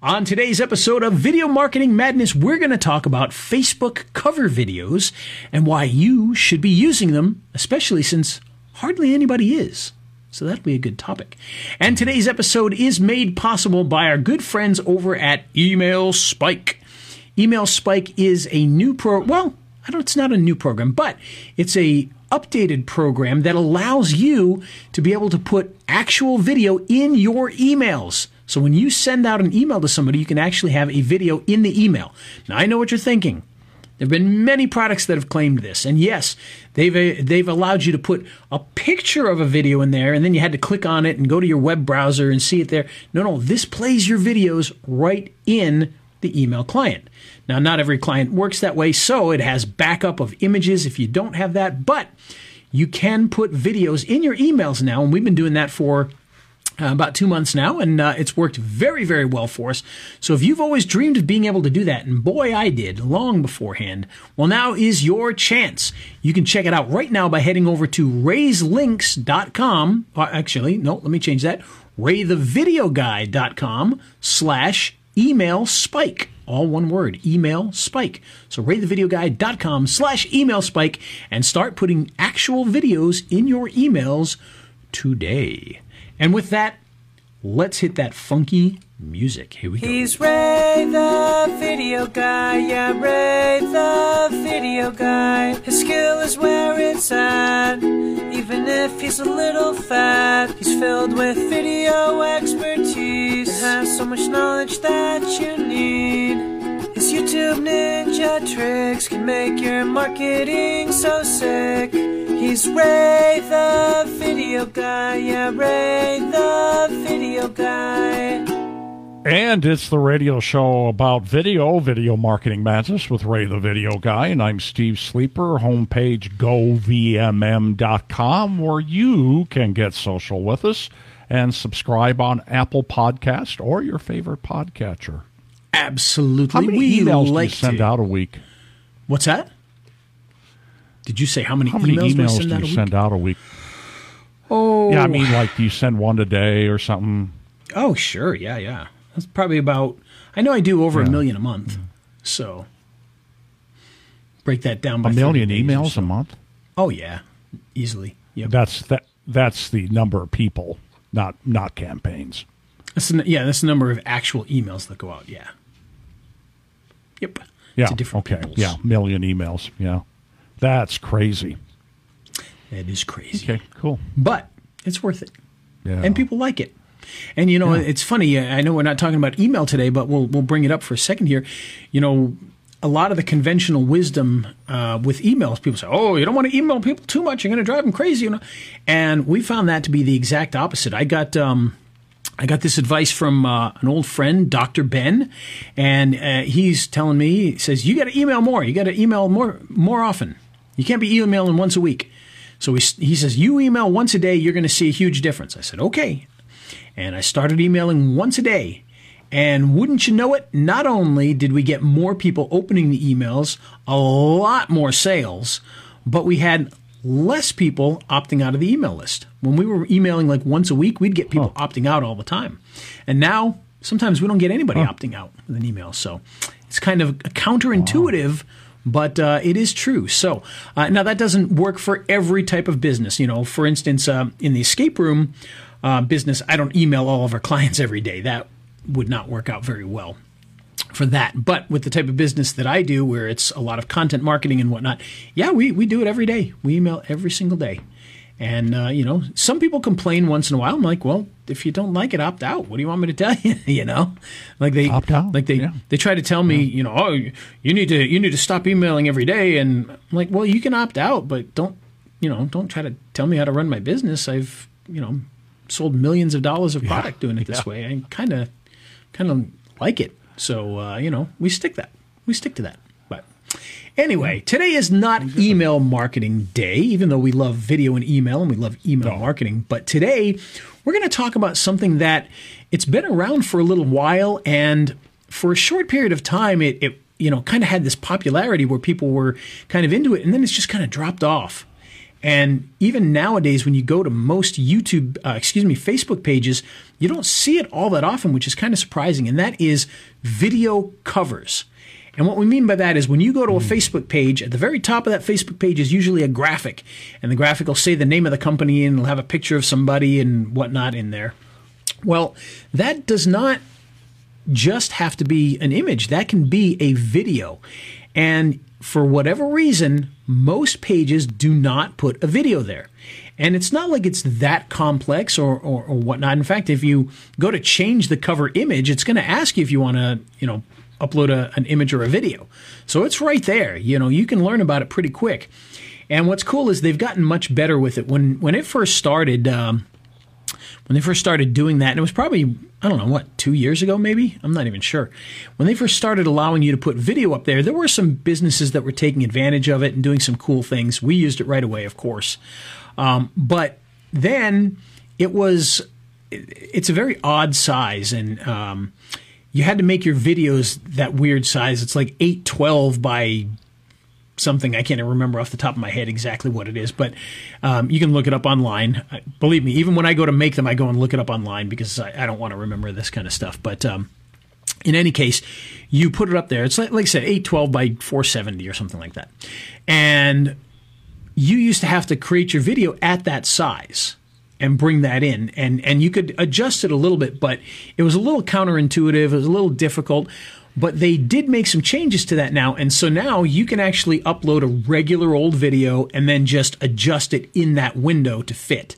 On today's episode of Video Marketing Madness, we're going to talk about Facebook cover videos and why you should be using them, especially since hardly anybody is. So that'll be a good topic. And today's episode is made possible by our good friends over at Email Spike. Email Spike is a new pro, well, I don't, it's not a new program, but it's a updated program that allows you to be able to put actual video in your emails. So when you send out an email to somebody, you can actually have a video in the email. Now I know what you're thinking. There have been many products that have claimed this, and yes, they've uh, they've allowed you to put a picture of a video in there, and then you had to click on it and go to your web browser and see it there. No, no, this plays your videos right in the email client. Now, not every client works that way, so it has backup of images if you don't have that, but you can put videos in your emails now, and we've been doing that for uh, about two months now, and uh, it's worked very, very well for us. So if you've always dreamed of being able to do that, and boy, I did long beforehand, well, now is your chance. You can check it out right now by heading over to raythelinks.com. Uh, actually, no, let me change that. raythevideoguy.com slash email spike. All one word, email spike. So raythevideoguy.com slash email spike and start putting actual videos in your emails today. And with that, let's hit that funky music. Here we go. He's Ray the video guy, yeah, Ray the video guy. His skill is where it's at, even if he's a little fat. He's filled with video expertise and has so much knowledge that you need. YouTube ninja tricks can make your marketing so sick. He's Ray the video guy, yeah, Ray the video guy. And it's the radio show about video, Video Marketing Madness with Ray the Video Guy. And I'm Steve Sleeper, homepage govmm.com, where you can get social with us and subscribe on Apple Podcast or your favorite podcatcher. Absolutely. How many we emails like do you send to. out a week? What's that? Did you say how many How many emails, do send do you week? send out a week? Oh, Yeah, I mean, like, do you send one a day or something? oh, sure, yeah, yeah. That's probably about. I know I do over a million a month, so break that down by A million 30 days or emails so. a month? Oh yeah, easily. Yep. That's that. That's the number of people, not not campaigns. That's the, yeah, that's the number of actual emails that go out. Yeah. Yep. Yeah. To different okay. peoples. Yeah. Million emails. Yeah. That's crazy. That is crazy. Okay. Cool. But it's worth it. Yeah. and people like it. And you know, Yeah. it's funny. I know we're not talking about email today, but we'll we'll bring it up for a second here. You know, a lot of the conventional wisdom uh, with emails, people say, "Oh, you don't want to email people too much; you're going to drive them crazy." You know, and we found that to be the exact opposite. I got. Um, I got this advice from uh, an old friend, Dr. Ben, and uh, he's telling me, he says, you got to email more. You got to email more more often. You can't be emailing once a week. So he, he says, you email once a day, you're going to see a huge difference. I said, okay. And I started emailing once a day. And wouldn't you know it, not only did we get more people opening the emails, a lot more sales, but we had less people opting out of the email list. When we were emailing like once a week, we'd get people opting out all the time. And now sometimes we don't get anybody opting out with an email. So it's kind of counterintuitive. But uh, it is true. So uh, now that doesn't work for every type of business. You know, for instance, uh, in the escape room uh, business, I don't email all of our clients every day. That would not work out very well for that. But with the type of business that I do, where it's a lot of content marketing and whatnot, yeah, we, we do it every day. We email every single day. And, uh, you know, some people complain once in a while. I'm like, well, if you don't like it, opt out. What do you want me to tell you? you know, like they Opt out, Like they yeah. they try to tell me, you know, oh, you need to you need to stop emailing every day. And I'm like, well, you can opt out, but don't you know, don't try to tell me how to run my business. I've you know sold millions of dollars of product doing it this way. I kind of kind of like it. So uh, you know, we stick that. We stick to that. But anyway, today is not email marketing day, even though we love video and email and we love email marketing. But today we're going to talk about something that it's been around for a little while, and for a short period of time, it, it you know kind of had this popularity where people were kind of into it, and then it's just kind of dropped off. And even nowadays, when you go to most YouTube, uh, excuse me, Facebook pages, you don't see it all that often, which is kind of surprising. And that is video covers. And what we mean by that is when you go to a Facebook page, at the very top of that Facebook page is usually a graphic. And the graphic will say the name of the company and it'll have a picture of somebody and whatnot in there. Well, that does not just have to be an image, that can be a video. And for whatever reason, most pages do not put a video there. And it's not like it's that complex or, or, or whatnot. In fact, if you go to change the cover image, it's going to ask you if you want to, you know, upload a, an image or a video. So it's right there. You know, you can learn about it pretty quick. And what's cool is they've gotten much better with it. When when it first started, um, when they first started doing that, and it was probably, I don't know, what, two years ago maybe? I'm not even sure. When they first started allowing you to put video up there, there were some businesses that were taking advantage of it and doing some cool things. We used it right away, of course. Um, but then it was, it's a very odd size, and um, you had to make your videos that weird size. It's like 812 by something I can't remember off the top of my head exactly what it is, but um, you can look it up online. Believe me, even when I go to make them, I go and look it up online because I, I don't want to remember this kind of stuff. But um, in any case, you put it up there. It's like, like I said, 812 by 470 or something like that. And you used to have to create your video at that size and bring that in and and you could adjust it a little bit but it was a little counterintuitive it was a little difficult but they did make some changes to that now. And so now you can actually upload a regular old video and then just adjust it in that window to fit.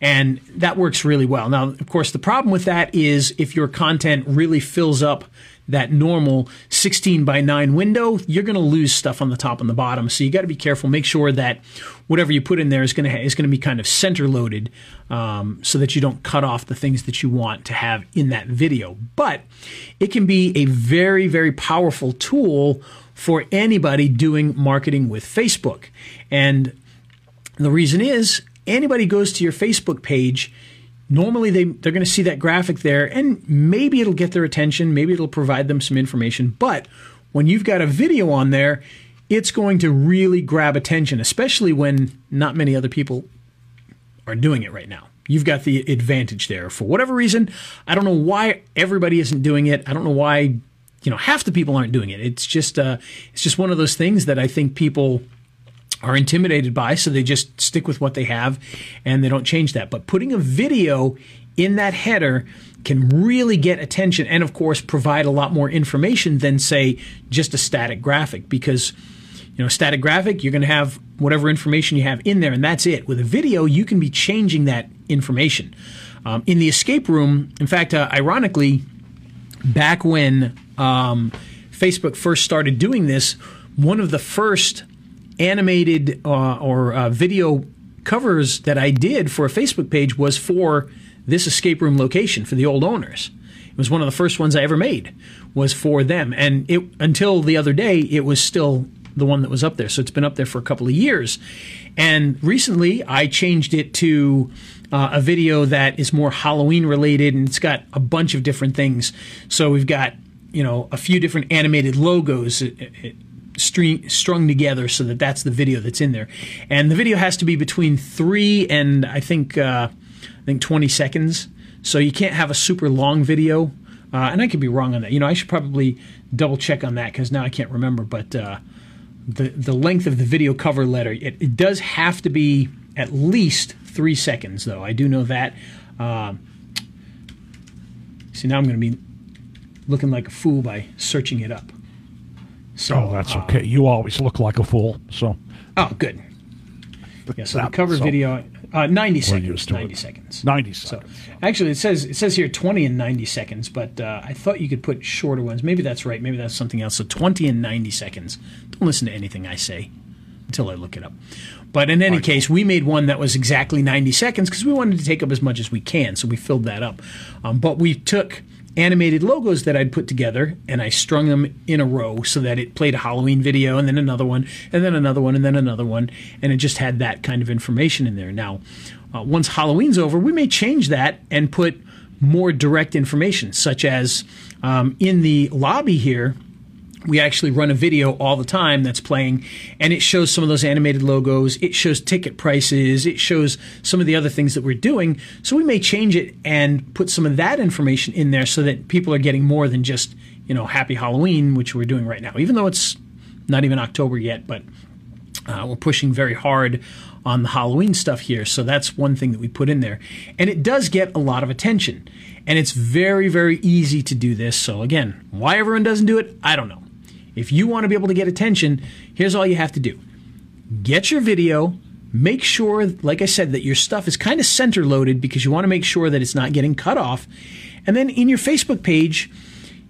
And that works really well. Now, of course, the problem with that is if your content really fills up that normal 16 by 9 window, you're going to lose stuff on the top and the bottom. So you got to be careful. Make sure that whatever you put in there is going to is going to be kind of center loaded, um, so that you don't cut off the things that you want to have in that video. But it can be a very very powerful tool for anybody doing marketing with Facebook. And the reason is anybody goes to your Facebook page normally they, they're going to see that graphic there and maybe it'll get their attention maybe it'll provide them some information but when you've got a video on there it's going to really grab attention especially when not many other people are doing it right now. You've got the advantage there. For whatever reason i don't know why everybody isn't doing it. I don't know why you know half the people aren't doing it. It's just uh, it's just one of those things that i think people are intimidated by, so they just stick with what they have and they don't change that. But putting a video in that header can really get attention and, of course, provide a lot more information than, say, just a static graphic because you know, static graphic, you're going to have whatever information you have in there, and that's it. With a video, you can be changing that information. Um, in the escape room, in fact, uh, ironically, back when um, Facebook first started doing this, one of the first animated uh, or uh, video covers that I did for a Facebook page was for this escape room location for the old owners. It was one of the first ones I ever made was for them, and it until the other day it was still the one that was up there. So it's been up there for a couple of years, and recently I changed it to. Uh, a video that is more Halloween related, and it's got a bunch of different things. So we've got, you know, a few different animated logos. It, it, string, strung together so that that's the video that's in there. And the video has to be between three and I think uh, I think 20 seconds. So you can't have a super long video. Uh, and I could be wrong on that. You know, I should probably double check on that because now I can't remember. But uh, the the length of the video cover letter it, it, does have to be at least three seconds, though. I do know that. Uh, see, now I'm going to be looking like a fool by searching it up. So oh, that's okay. Uh, you always look like a fool. So. Oh, good. Yeah. So the cover so video, uh, ninety seconds. Ninety seconds. Ninety seconds. So, actually, it says it says here twenty and ninety seconds, but uh, I thought you could put shorter ones. Maybe that's right. Maybe that's something else. So twenty and ninety seconds. Don't listen to anything I say until I look it up. But in any case, we made one that was exactly 90 seconds because we wanted to take up as much as we can. So we filled that up. Um, but we took animated logos that I'd put together and I strung them in a row so that it played a Halloween video and then another one and then another one and then another one and it just had that kind of information in there. Now, uh, once Halloween's over, we may change that and put more direct information, such as um, in the lobby here we actually run a video all the time that's playing and it shows some of those animated logos it shows ticket prices it shows some of the other things that we're doing. So we may change it and put some of that information in there so that people are getting more than just you know happy halloween which we're doing right now. Even though it's not even october yet but uh, we're pushing very hard on the halloween stuff here. So that's one thing that we put in there. And it does get a lot of attention. And it's very very easy to do this. So again why everyone doesn't do it i don't know if you want to be able to get attention, here's all you have to do get your video. Make sure, like I said, that your stuff is kind of center loaded because you want to make sure that it's not getting cut off. And then in your Facebook page,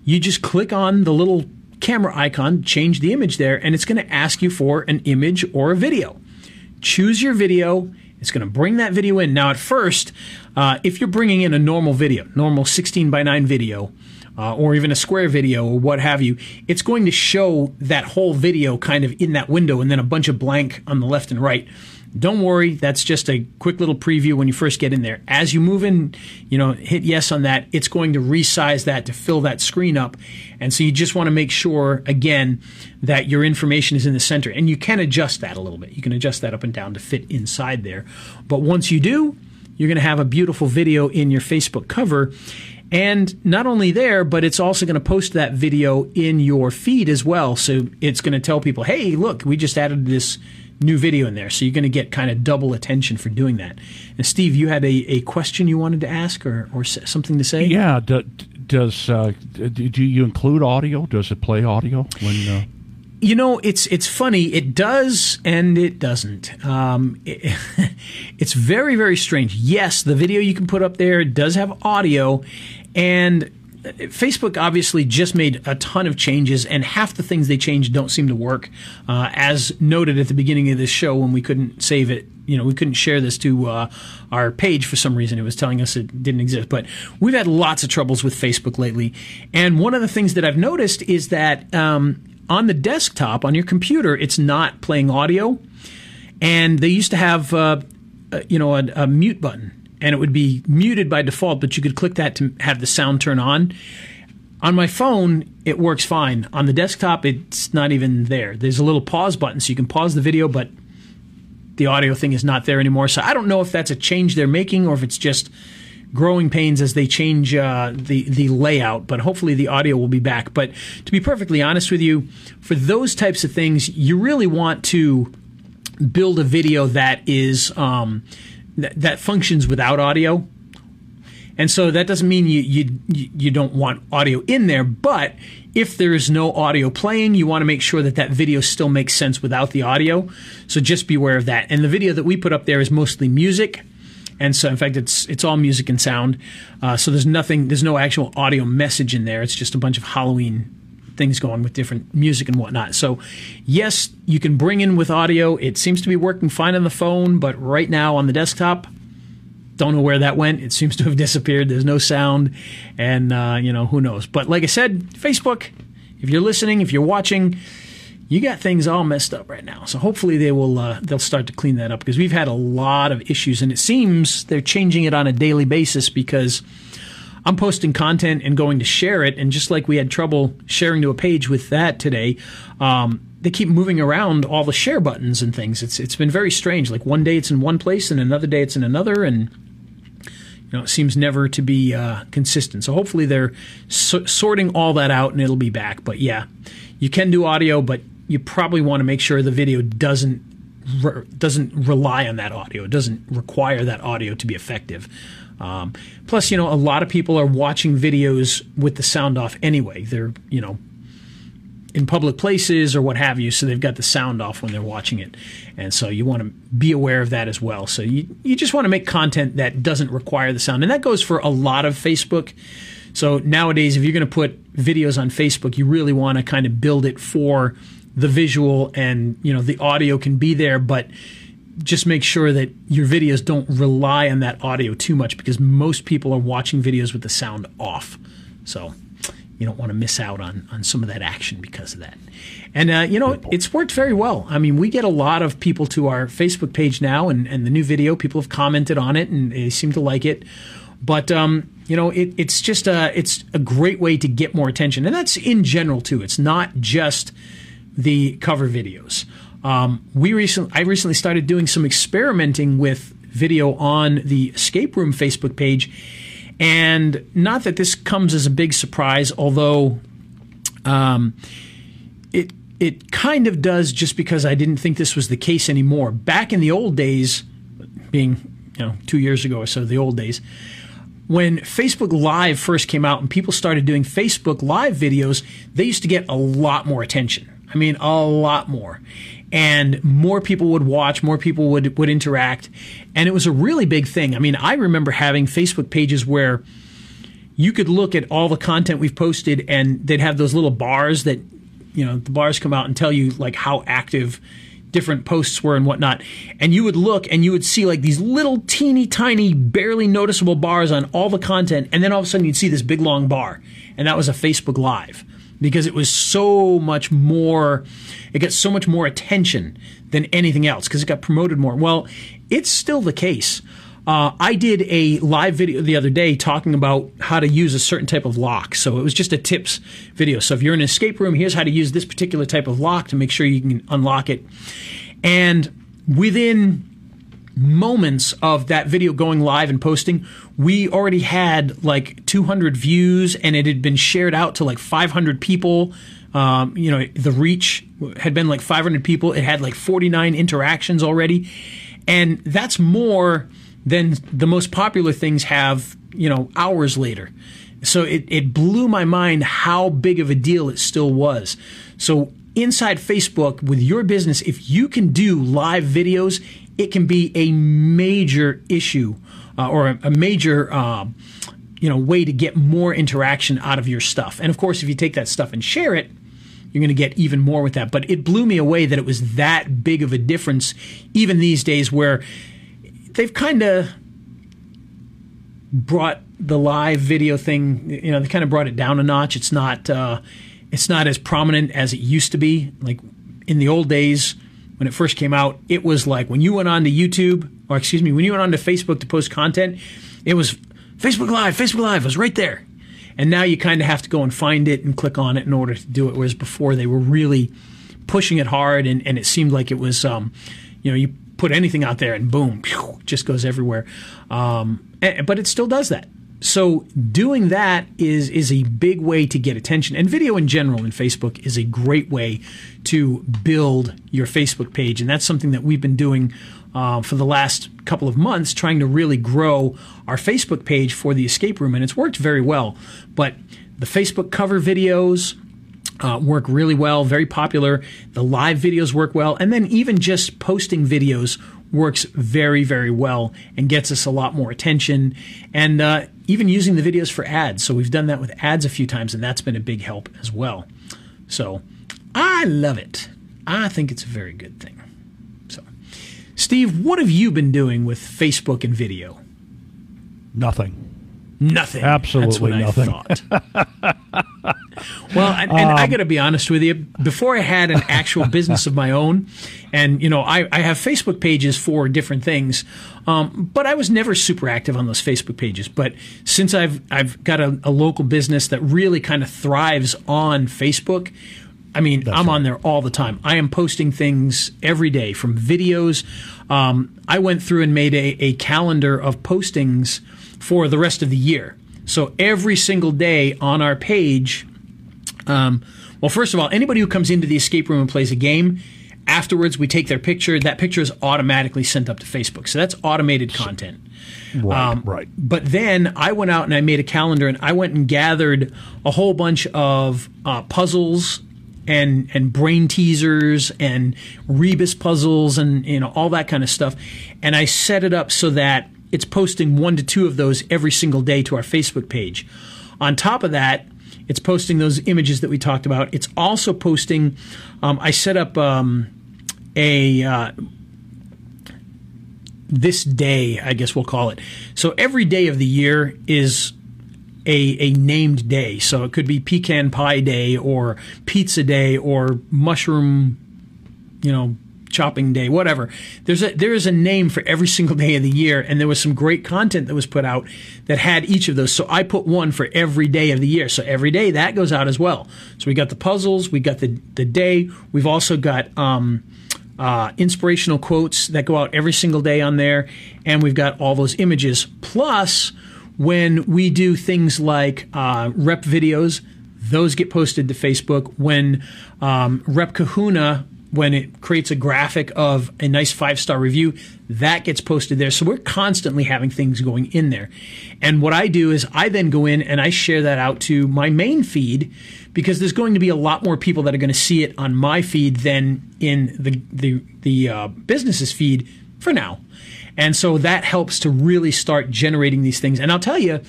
you just click on the little camera icon, change the image there, and it's going to ask you for an image or a video. Choose your video. It's going to bring that video in. Now, at first, uh, if you're bringing in a normal video, normal 16 by 9 video, uh, or even a square video or what have you, it's going to show that whole video kind of in that window and then a bunch of blank on the left and right. Don't worry, that's just a quick little preview when you first get in there. As you move in, you know, hit yes on that, it's going to resize that to fill that screen up. And so you just want to make sure, again, that your information is in the center. And you can adjust that a little bit. You can adjust that up and down to fit inside there. But once you do, you're going to have a beautiful video in your Facebook cover. And not only there, but it's also going to post that video in your feed as well. So it's going to tell people, hey, look, we just added this new video in there. So you're going to get kind of double attention for doing that. And Steve, you had a, a question you wanted to ask or, or something to say? Yeah. Do, does uh, do you include audio? Does it play audio when? Uh... You know, it's it's funny. It does and it doesn't. Um, it, it's very very strange. Yes, the video you can put up there does have audio, and Facebook obviously just made a ton of changes, and half the things they changed don't seem to work. Uh, as noted at the beginning of this show, when we couldn't save it, you know, we couldn't share this to uh, our page for some reason. It was telling us it didn't exist. But we've had lots of troubles with Facebook lately. And one of the things that I've noticed is that um, on the desktop, on your computer, it's not playing audio. And they used to have, uh, uh you know, a, a mute button and it would be muted by default, but you could click that to have the sound turn on. On my phone, it works fine. On the desktop, it's not even there. There's a little pause button, so you can pause the video, but the audio thing is not there anymore. So I don't know if that's a change they're making or if it's just growing pains as they change uh, the the layout. But hopefully the audio will be back. But to be perfectly honest with you, for those types of things, you really want to build a video that is. Um, that, that functions without audio. And so that doesn't mean you, you you don't want audio in there, but if there is no audio playing, you want to make sure that that video still makes sense without the audio. So just beware of that. And the video that we put up there is mostly music, and so in fact it's it's all music and sound. Uh, so there's nothing, there's no actual audio message in there. It's just a bunch of Halloween things going with different music and whatnot. So, yes, you can bring in with audio. It seems to be working fine on the phone, but right now on the desktop, don't know where that went. It seems to have disappeared. There's no sound, and uh, you know who knows. But like I said, Facebook. If you're listening, if you're watching, you got things all messed up right now. So hopefully they will uh, they'll start to clean that up because we've had a lot of issues, and it seems they're changing it on a daily basis because I'm posting content and going to share it, and just like we had trouble sharing to a page with that today, um, they keep moving around all the share buttons and things. It's it's been very strange. Like one day it's in one place, and another day it's in another, and you know it seems never to be uh, consistent. So hopefully they're so- sorting all that out, and it'll be back. But yeah, you can do audio, but you probably want to make sure the video doesn't re- doesn't rely on that audio. It doesn't require that audio to be effective. Um, plus, you know, a lot of people are watching videos with the sound off anyway. They're, you know, in public places or what have you, so they've got the sound off when they're watching it. And so you want to be aware of that as well. So you, you just want to make content that doesn't require the sound. And that goes for a lot of Facebook. So nowadays, if you're going to put videos on Facebook, you really want to kind of build it for the visual and, you know, the audio can be there, but just make sure that your videos don't rely on that audio too much because most people are watching videos with the sound off. So you don't want to miss out on, on some of that action because of that. And, uh, you know, it's worked very well. I mean, we get a lot of people to our Facebook page now and, and the new video. People have commented on it and they seem to like it. But um, you know, it, it's just a it's a great way to get more attention, and that's in general too. It's not just the cover videos. Um, we recently, I recently started doing some experimenting with video on the escape room Facebook page, and not that this comes as a big surprise, although um, it it kind of does, just because I didn't think this was the case anymore. Back in the old days, being you know two years ago or so, the old days when Facebook Live first came out and people started doing Facebook Live videos, they used to get a lot more attention. I mean, a lot more. And more people would watch, more people would, would interact. And it was a really big thing. I mean, I remember having Facebook pages where you could look at all the content we've posted and they'd have those little bars that, you know, the bars come out and tell you like how active different posts were and whatnot. And you would look and you would see like these little teeny tiny, barely noticeable bars on all the content. And then all of a sudden you'd see this big long bar. And that was a Facebook Live because it was so much more, it got so much more attention than anything else because it got promoted more. Well, it's still the case. Uh, I did a live video the other day talking about how to use a certain type of lock. So it was just a tips video. So if you're in an escape room, here's how to use this particular type of lock to make sure you can unlock it. And within moments of that video going live and posting, we already had like 200 views and it had been shared out to like 500 people. Um, you know, the reach had been like 500 people. It had like 49 interactions already. And that's more than the most popular things have, you know, hours later. So it, it blew my mind how big of a deal it still was. So inside Facebook with your business, if you can do live videos, it can be a major issue uh, or a, a major, uh, you know, way to get more interaction out of your stuff. And of course, if you take that stuff and share it, you're going to get even more with that. But it blew me away that it was that big of a difference, even these days where they've kind of brought the live video thing. You know, they kind of brought it down a notch. It's not uh, it's not as prominent as it used to be. Like in the old days when it first came out, it was like when you went on to YouTube or excuse me, when you went on to Facebook to post content, it was Facebook Live. Facebook Live was right there. And now you kind of have to go and find it and click on it in order to do it. Whereas before they were really pushing it hard, and, and it seemed like it was, um, you know, you put anything out there and boom, just goes everywhere. Um, and, but it still does that. So doing that is is a big way to get attention, and video in general in Facebook is a great way to build your Facebook page, and that's something that we've been doing uh, for the last couple of months, trying to really grow our Facebook page for the escape room, and it's worked very well. But the Facebook cover videos, uh, work really well, very popular. The live videos work well, and then even just posting videos works very, very well and gets us a lot more attention. And uh, even using the videos for ads. So we've done that with ads a few times, and that's been a big help as well. So I love it. I think it's a very good thing. So, Steve, what have you been doing with Facebook and video? Nothing. Nothing. Absolutely nothing. well, and, and um, I got to be honest with you. Before I had an actual business of my own, and you know, I, I have Facebook pages for different things, um, but I was never super active on those Facebook pages. But since I've I've got a, a local business that really kind of thrives on Facebook. I mean, That's I'm right. on there all the time. I am posting things every day from videos. Um, I went through and made a, a calendar of postings for the rest of the year. So every single day on our page, um, well, first of all, anybody who comes into the escape room and plays a game, afterwards we take their picture. That picture is automatically sent up to Facebook. So that's automated content. Right, um, right. But then I went out and I made a calendar and I went and gathered a whole bunch of uh, puzzles and and brain teasers and rebus puzzles and you know all that kind of stuff and I set it up so that it's posting one to two of those every single day to our Facebook page. On top of that, it's posting those images that we talked about. It's also posting. Um, I set up um, a uh, this day, I guess we'll call it. So every day of the year is a, a named day. So it could be pecan pie day or pizza day or mushroom, you know, chopping day, whatever. There's a there is a name for every single day of the year, and there was some great content that was put out that had each of those. So I put one for every day of the year. So every day that goes out as well. So we got the puzzles, we got the the day. We've also got um, uh, inspirational quotes that go out every single day on there, and we've got all those images. Plus, when we do things like uh, rep videos, those get posted to Facebook. When um, Rep Kahuna when it creates a graphic of a nice five star review, that gets posted there. So we're constantly having things going in there. And what I do is I then go in and I share that out to my main feed because there's going to be a lot more people that are going to see it on my feed than in the the the uh, business's feed for now. And so that helps to really start generating these things. And I'll tell you,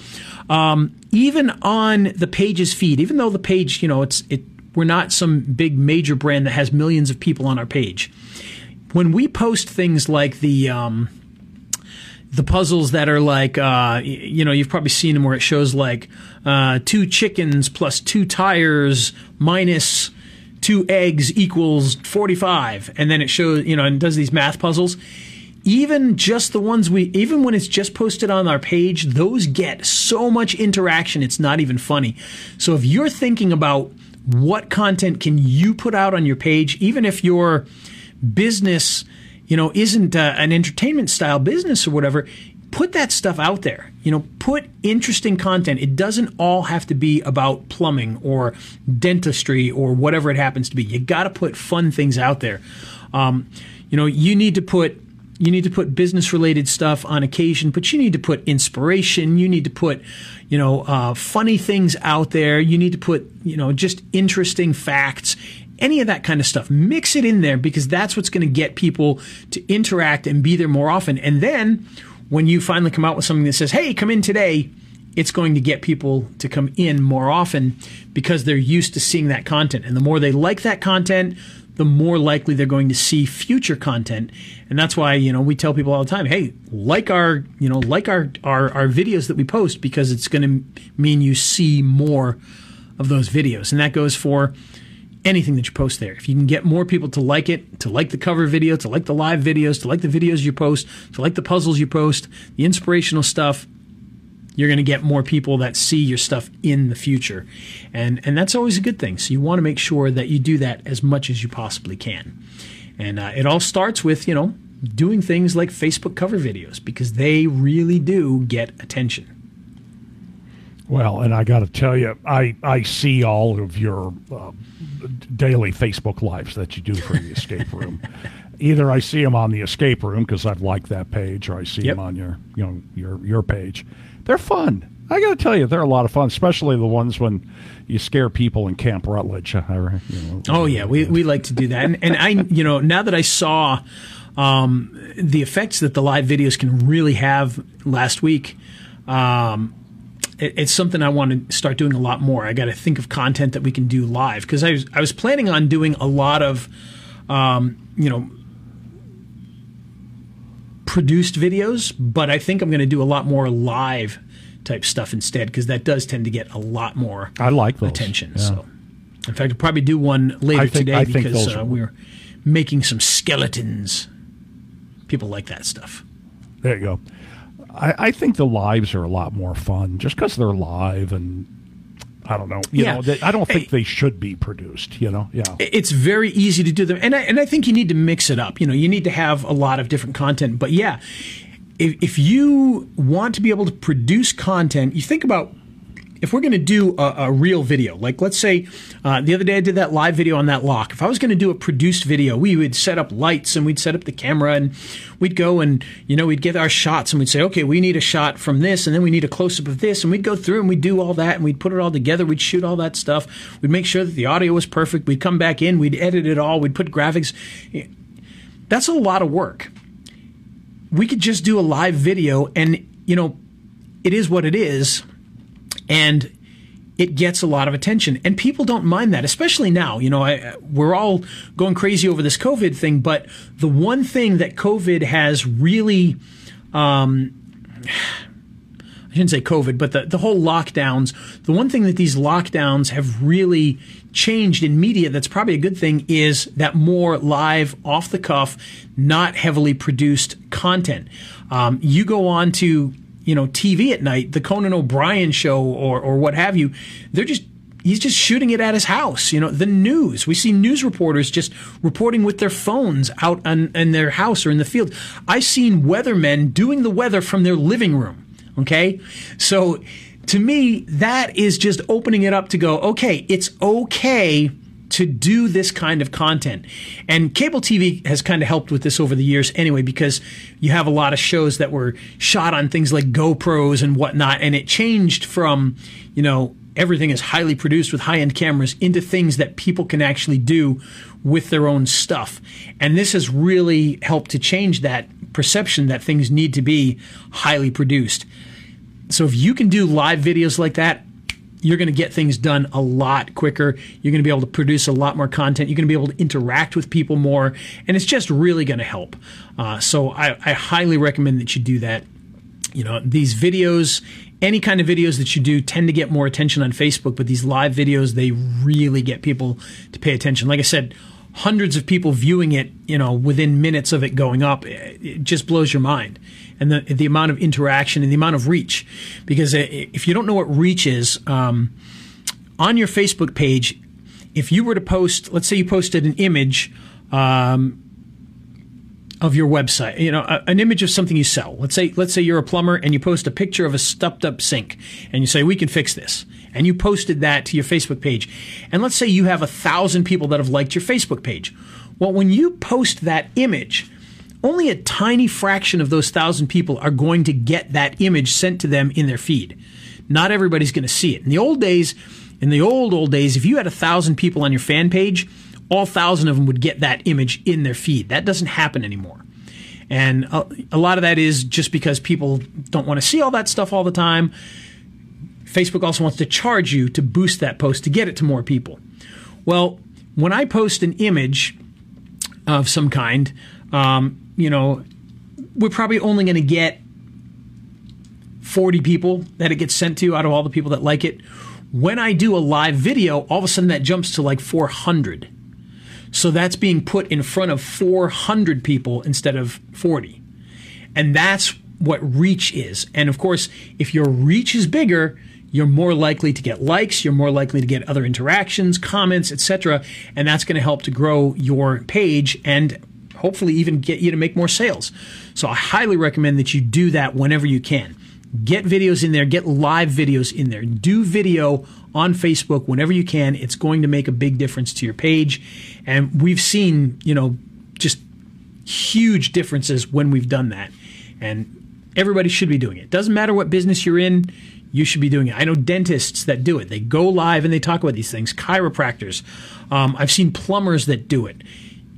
um, even on the page's feed, even though the page, you know, it's it we're not some big major brand that has millions of people on our page. When we post things like the um, the puzzles that are like, uh, you know, you've probably seen them where it shows like uh, two chickens plus two tires minus two eggs equals 45. And then it shows, you know, and does these math puzzles. Even just the ones we, even when it's just posted on our page, those get so much interaction, it's not even funny. So if you're thinking about what content can you put out on your page, even if your business, you know, isn't uh, an entertainment style business or whatever. Put that stuff out there. You know, put interesting content. It doesn't all have to be about plumbing or dentistry or whatever it happens to be. You got to put fun things out there. Um, you know, you need to put you need to put business related stuff on occasion, but you need to put inspiration. You need to put, you know, uh, funny things out there. You need to put, you know, just interesting facts. Any of that kind of stuff. Mix it in there because that's what's going to get people to interact and be there more often. And then when you finally come out with something that says, hey, come in today, it's going to get people to come in more often because they're used to seeing that content. And the more they like that content, the more likely they're going to see future content. And that's why, you know, we tell people all the time, hey, like our, you know, like our, our, our videos that we post because it's going to mean you see more of those videos. And that goes for anything that you post there. If you can get more people to like it, to like the cover video, to like the live videos, to like the videos you post, to like the puzzles you post, the inspirational stuff, you're going to get more people that see your stuff in the future. And, and that's always a good thing. So you want to make sure that you do that as much as you possibly can. And uh, it all starts with, you know, doing things like Facebook cover videos because they really do get attention. Well, and I got to tell you, I, I see all of your uh, daily Facebook lives that you do for the escape room. Either I see them on the escape room because I've liked that page, or I see yep. them on your you know your your page they're fun. I got to tell you, they're a lot of fun, especially the ones when you scare people in Camp Rutledge. You know, oh yeah, we we like to do that, and, and I you know now that I saw um, the effects that the live videos can really have last week. Um, it, it's something I want to start doing a lot more. I got to think of content that we can do live because I was I was planning on doing a lot of um, you know produced videos, but I think I'm going to do a lot more live type stuff instead because that does tend to get a lot more I like those. attention. Yeah. So, in fact, I'll probably do one later think, today because uh, we're making some skeletons. People like that stuff. There you go. I, I think the lives are a lot more fun just because they're live and I don't know. You yeah. know, they, I don't think they should be produced. You know, yeah. It's very easy to do them, and I, and I think you need to mix it up. You know, you need to have a lot of different content. But yeah, if if you want to be able to produce content, you think about if we're going to do a, a, real video, like let's say uh, the other day I did that live video on that lock. If I was going to do a produced video, we would set up lights and we'd set up the camera and we'd go and you know we'd get our shots and we'd say, okay, we need a shot from this and then we need a close up of this and we'd go through and we'd do all that and we'd put it all together. We'd shoot all that stuff. We'd make sure that the audio was perfect. We'd come back in. We'd edit it all. We'd put graphics. That's a lot of work. We could just do a live video and you know it is what it is and it gets a lot of attention and people don't mind that especially now you know I, we're all going crazy over this covid thing but the one thing that covid has really um, i shouldn't say COVID, but the, the whole lockdowns, the one thing that these lockdowns have really changed in media that's probably a good thing is that more live, off the cuff, not heavily produced content. Um, you go on to, you know, TV at night, the Conan O'Brien show or, or what have you, they're just he's just shooting it at his house. You know, the news. We see news reporters just reporting with their phones out on, in their house or in the field. I've seen weathermen doing the weather from their living room. Okay. So to me, that is just opening it up to go, okay, it's okay to do this kind of content. And cable TV has kind of helped with this over the years anyway, because you have a lot of shows that were shot on things like GoPros and whatnot. And it changed from, you know, everything is highly produced with high end cameras into things that people can actually do with their own stuff. And this has really helped to change that perception that things need to be highly produced. So if you can do live videos like that, you're going to get things done a lot quicker. You're going to be able to produce a lot more content. You're going to be able to interact with people more, and it's just really going to help. Uh, so I, I highly recommend that you do that. You know, these videos, any kind of videos that you do tend to get more attention on Facebook, but these live videos, they really get people to pay attention. Like I said, hundreds of people viewing it, you know, within minutes of it going up, it just blows your mind. And the, the amount of interaction and the amount of reach. Because if you don't know what reach is, um, on your Facebook page, if you were to post, let's say you posted an image, um, of your website, you know, a, an image of something you sell. Let's say, let's say you're a plumber and you post a picture of a stuffed up sink and you say, we can fix this. And you posted that to your Facebook page. And let's say you have a thousand people that have liked your Facebook page. Well, when you post that image, only a tiny fraction of those thousand people are going to get that image sent to them in their feed. Not everybody's going to see it. In the old days, in the old, old days, if you had a thousand people on your fan page, all thousand of them would get that image in their feed. That doesn't happen anymore. And a, a lot of that is just because people don't want to see all that stuff all the time. Facebook also wants to charge you to boost that post to get it to more people. Well, when I post an image of some kind, um, you know, we're probably only going to get 40 people that it gets sent to out of all the people that like it. When I do a live video, all of a sudden that jumps to like 400. So that's being put in front of 400 people instead of 40. And that's what reach is. And of course, if your reach is bigger, you're more likely to get likes, you're more likely to get other interactions, comments, etc., and that's going to help to grow your page and hopefully even get you to make more sales. So I highly recommend that you do that whenever you can. Get videos in there, get live videos in there. Do video on Facebook whenever you can. It's going to make a big difference to your page. And we've seen, you know, just huge differences when we've done that. And everybody should be doing it. Doesn't matter what business you're in, you should be doing it. I know dentists that do it. They go live and they talk about these things. Chiropractors. Um, I've seen plumbers that do it.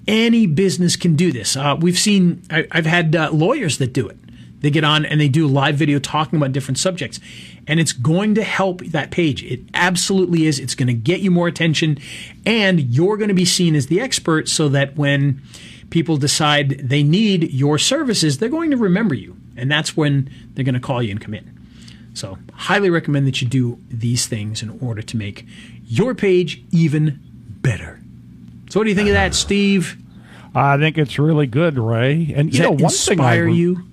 Any business can do this. Uh, we've seen, I, have had uh, lawyers that do it. They get on and they do live video talking about different subjects. And it's going to help that page. It absolutely is. It's going to get you more attention and you're going to be seen as the expert so that when people decide they need your services, they're going to remember you. And that's when they're going to call you and come in. So, highly recommend that you do these things in order to make your page even better. So, what do you think of that, Steve? I think it's really good, Ray. And Does you know, one thing inspire re- you?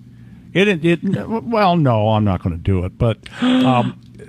It, it, it, well, no, I'm not going to do it. But, um,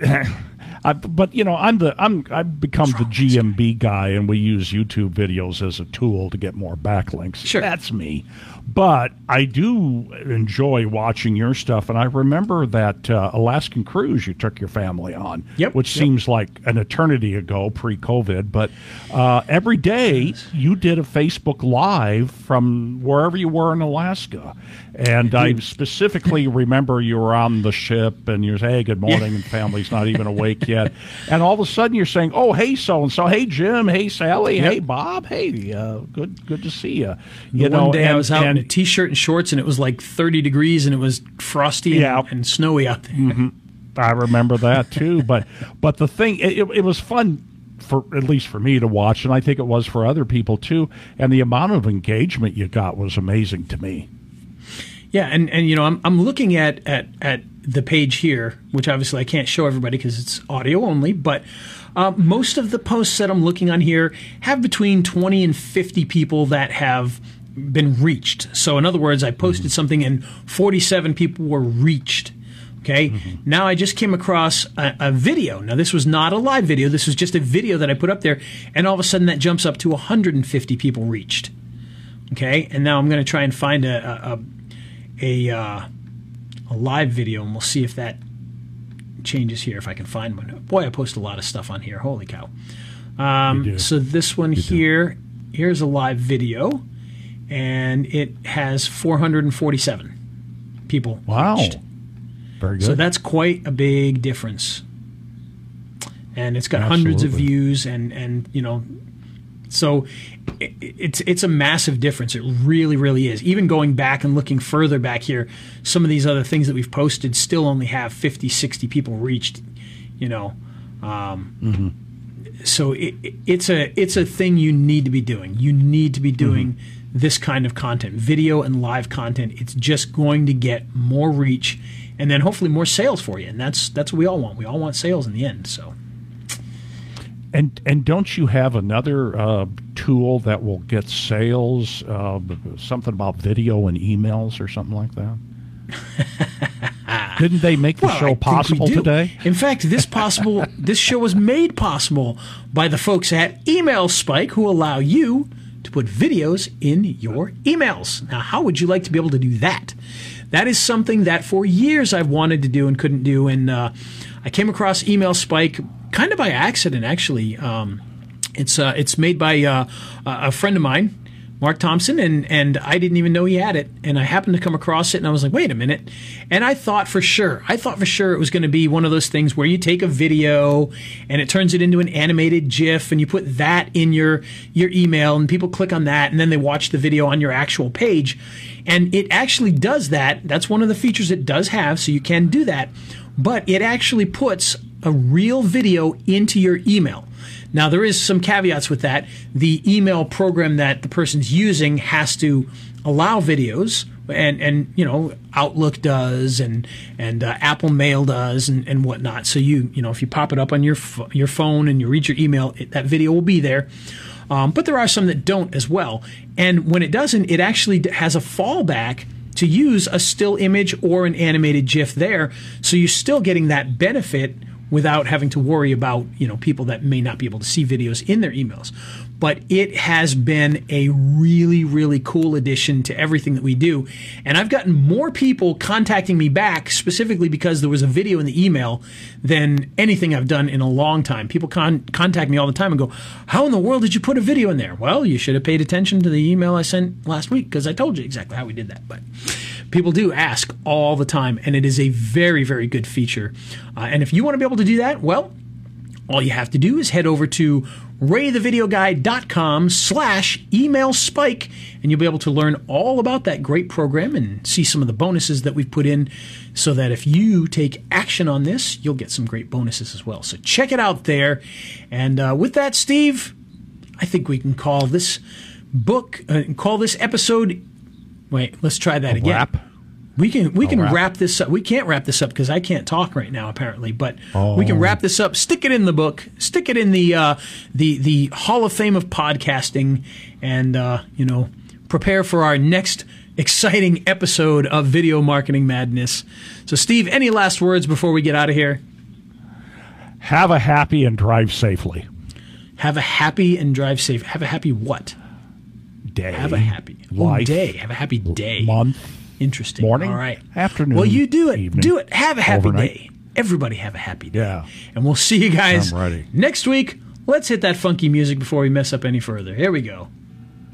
I, but you know, I'm the I'm I've become the GMB guy, and we use YouTube videos as a tool to get more backlinks. Sure, that's me. But I do enjoy watching your stuff, and I remember that uh, Alaskan cruise you took your family on, yep, which yep. seems like an eternity ago, pre-COVID. But uh, every day you did a Facebook Live from wherever you were in Alaska, and I specifically remember you were on the ship, and you're saying, "Hey, good morning," and family's not even awake yet, and all of a sudden you're saying, "Oh, hey, so and so, hey, Jim, hey, Sally, yep. hey, Bob, hey, uh, good, good to see you." You know, one day and, I was out and, in a t-shirt and shorts, and it was like 30 degrees, and it was frosty yeah. and, and, snowy out there. Mm-hmm. I remember that too. but but the thing, it, it was fun for at least for me to watch, and I think it was for other people too. And the amount of engagement you got was amazing to me. Yeah, and, and you know, I'm, I'm looking at, at, at the page here, which obviously I can't show everybody because it's audio only, but uh, most of the posts that I'm looking on here have between 20 and 50 people that have been reached. So, in other words, I posted something and 47 people were reached. Okay. Now I just came across a, a video. Now this was not a live video. This was just a video that I put up there, and all of a sudden that jumps up to 150 people reached. Okay. And now I'm going to try and find a a a, uh, a live video, and we'll see if that changes here if I can find one. Boy, I post a lot of stuff on here. Holy cow! Um, so this one do. here, here's a live video, and it has 447 people. Wow. Very good. So that's quite a big difference. And it's got hundreds of views and and you know so it, it's it's a massive difference. It really really is. Even going back and looking further back here, some of these other things that we've posted still only have 50 60 people reached, you know. Um, so it, it- it's a it's a thing you need to be doing. You need to be doing this kind of content, video and live content. It's just going to get more reach, and then hopefully more sales for you. And that's that's what we all want. We all want sales in the end. So And and don't you have another uh, tool that will get sales? Uh, something about video and emails or something like that. Didn't they make the Well, show we possible today? In fact, this possible this show was made possible by the folks at Email Spike who allow you to put videos in your emails. Now, how would you like to be able to do that? That is something that for years I've wanted to do and couldn't do, and uh, I came across Email Spike kind of by accident, actually. Um, it's uh, it's made by uh, a friend of mine, Mark Thompson, and and I didn't even know he had it, and I happened to come across it, and I was like, wait a minute, and I thought for sure, I thought for sure it was going to be one of those things where you take a video and it turns it into an animated GIF, and you put that in your your email, and people click on that, and then they watch the video on your actual page, and it actually does that. That's one of the features it does have, so you can do that, but it actually puts a real video into your email. Now, there is some caveats with that. The email program that the person's using has to allow videos, and, and you know, Outlook does, and and uh, Apple Mail does, and, and whatnot. So you you know, if you pop it up on your your phone and you read your email, it, that video will be there. Um, but there are some that don't as well. And when it doesn't, it actually has a fallback to use a still image or an animated GIF there. So you're still getting that benefit without having to worry about you know people that may not be able to see videos in their emails. But it has been a really really cool addition to everything that we do. And i've gotten more people contacting me back specifically because there was a video in the email than anything i've done in a long time. People con- contact me all the time and go how in the world did you put a video in there? Well you should have paid attention to the email i sent last week because i told you exactly how we did that but people do ask all the time and it is a very very good feature. Uh, and if you want to be able to do that well all you have to do is head over to raythevideoguy.com slash email spike and you'll be able to learn all about that great program and see some of the bonuses that we've put in so that if you take action on this you'll get some great bonuses as well. So check it out there. And uh, with that steve i think we can call this book uh, call this episode wait let's try that again Wrap. we can we can wrap. wrap this up. We can't wrap this up because I can't talk right now apparently. But we can Oh. wrap this up. Stick it in the book. Stick it in the uh, the the Hall of Fame of podcasting, and uh, you know prepare for our next exciting episode of Video Marketing Madness. So, Steve, any last words before we get out of here? Have a happy and drive safely Have a happy and drive safe. Have a happy what? day. Have a happy life, day. Have a happy day. month. Interesting. Morning, All right. afternoon, Well, you do it. evening, do it. Have a happy overnight. day. Everybody have a happy day. Yeah. And we'll see you guys next week. Let's hit that funky music before we mess up any further. Here we go.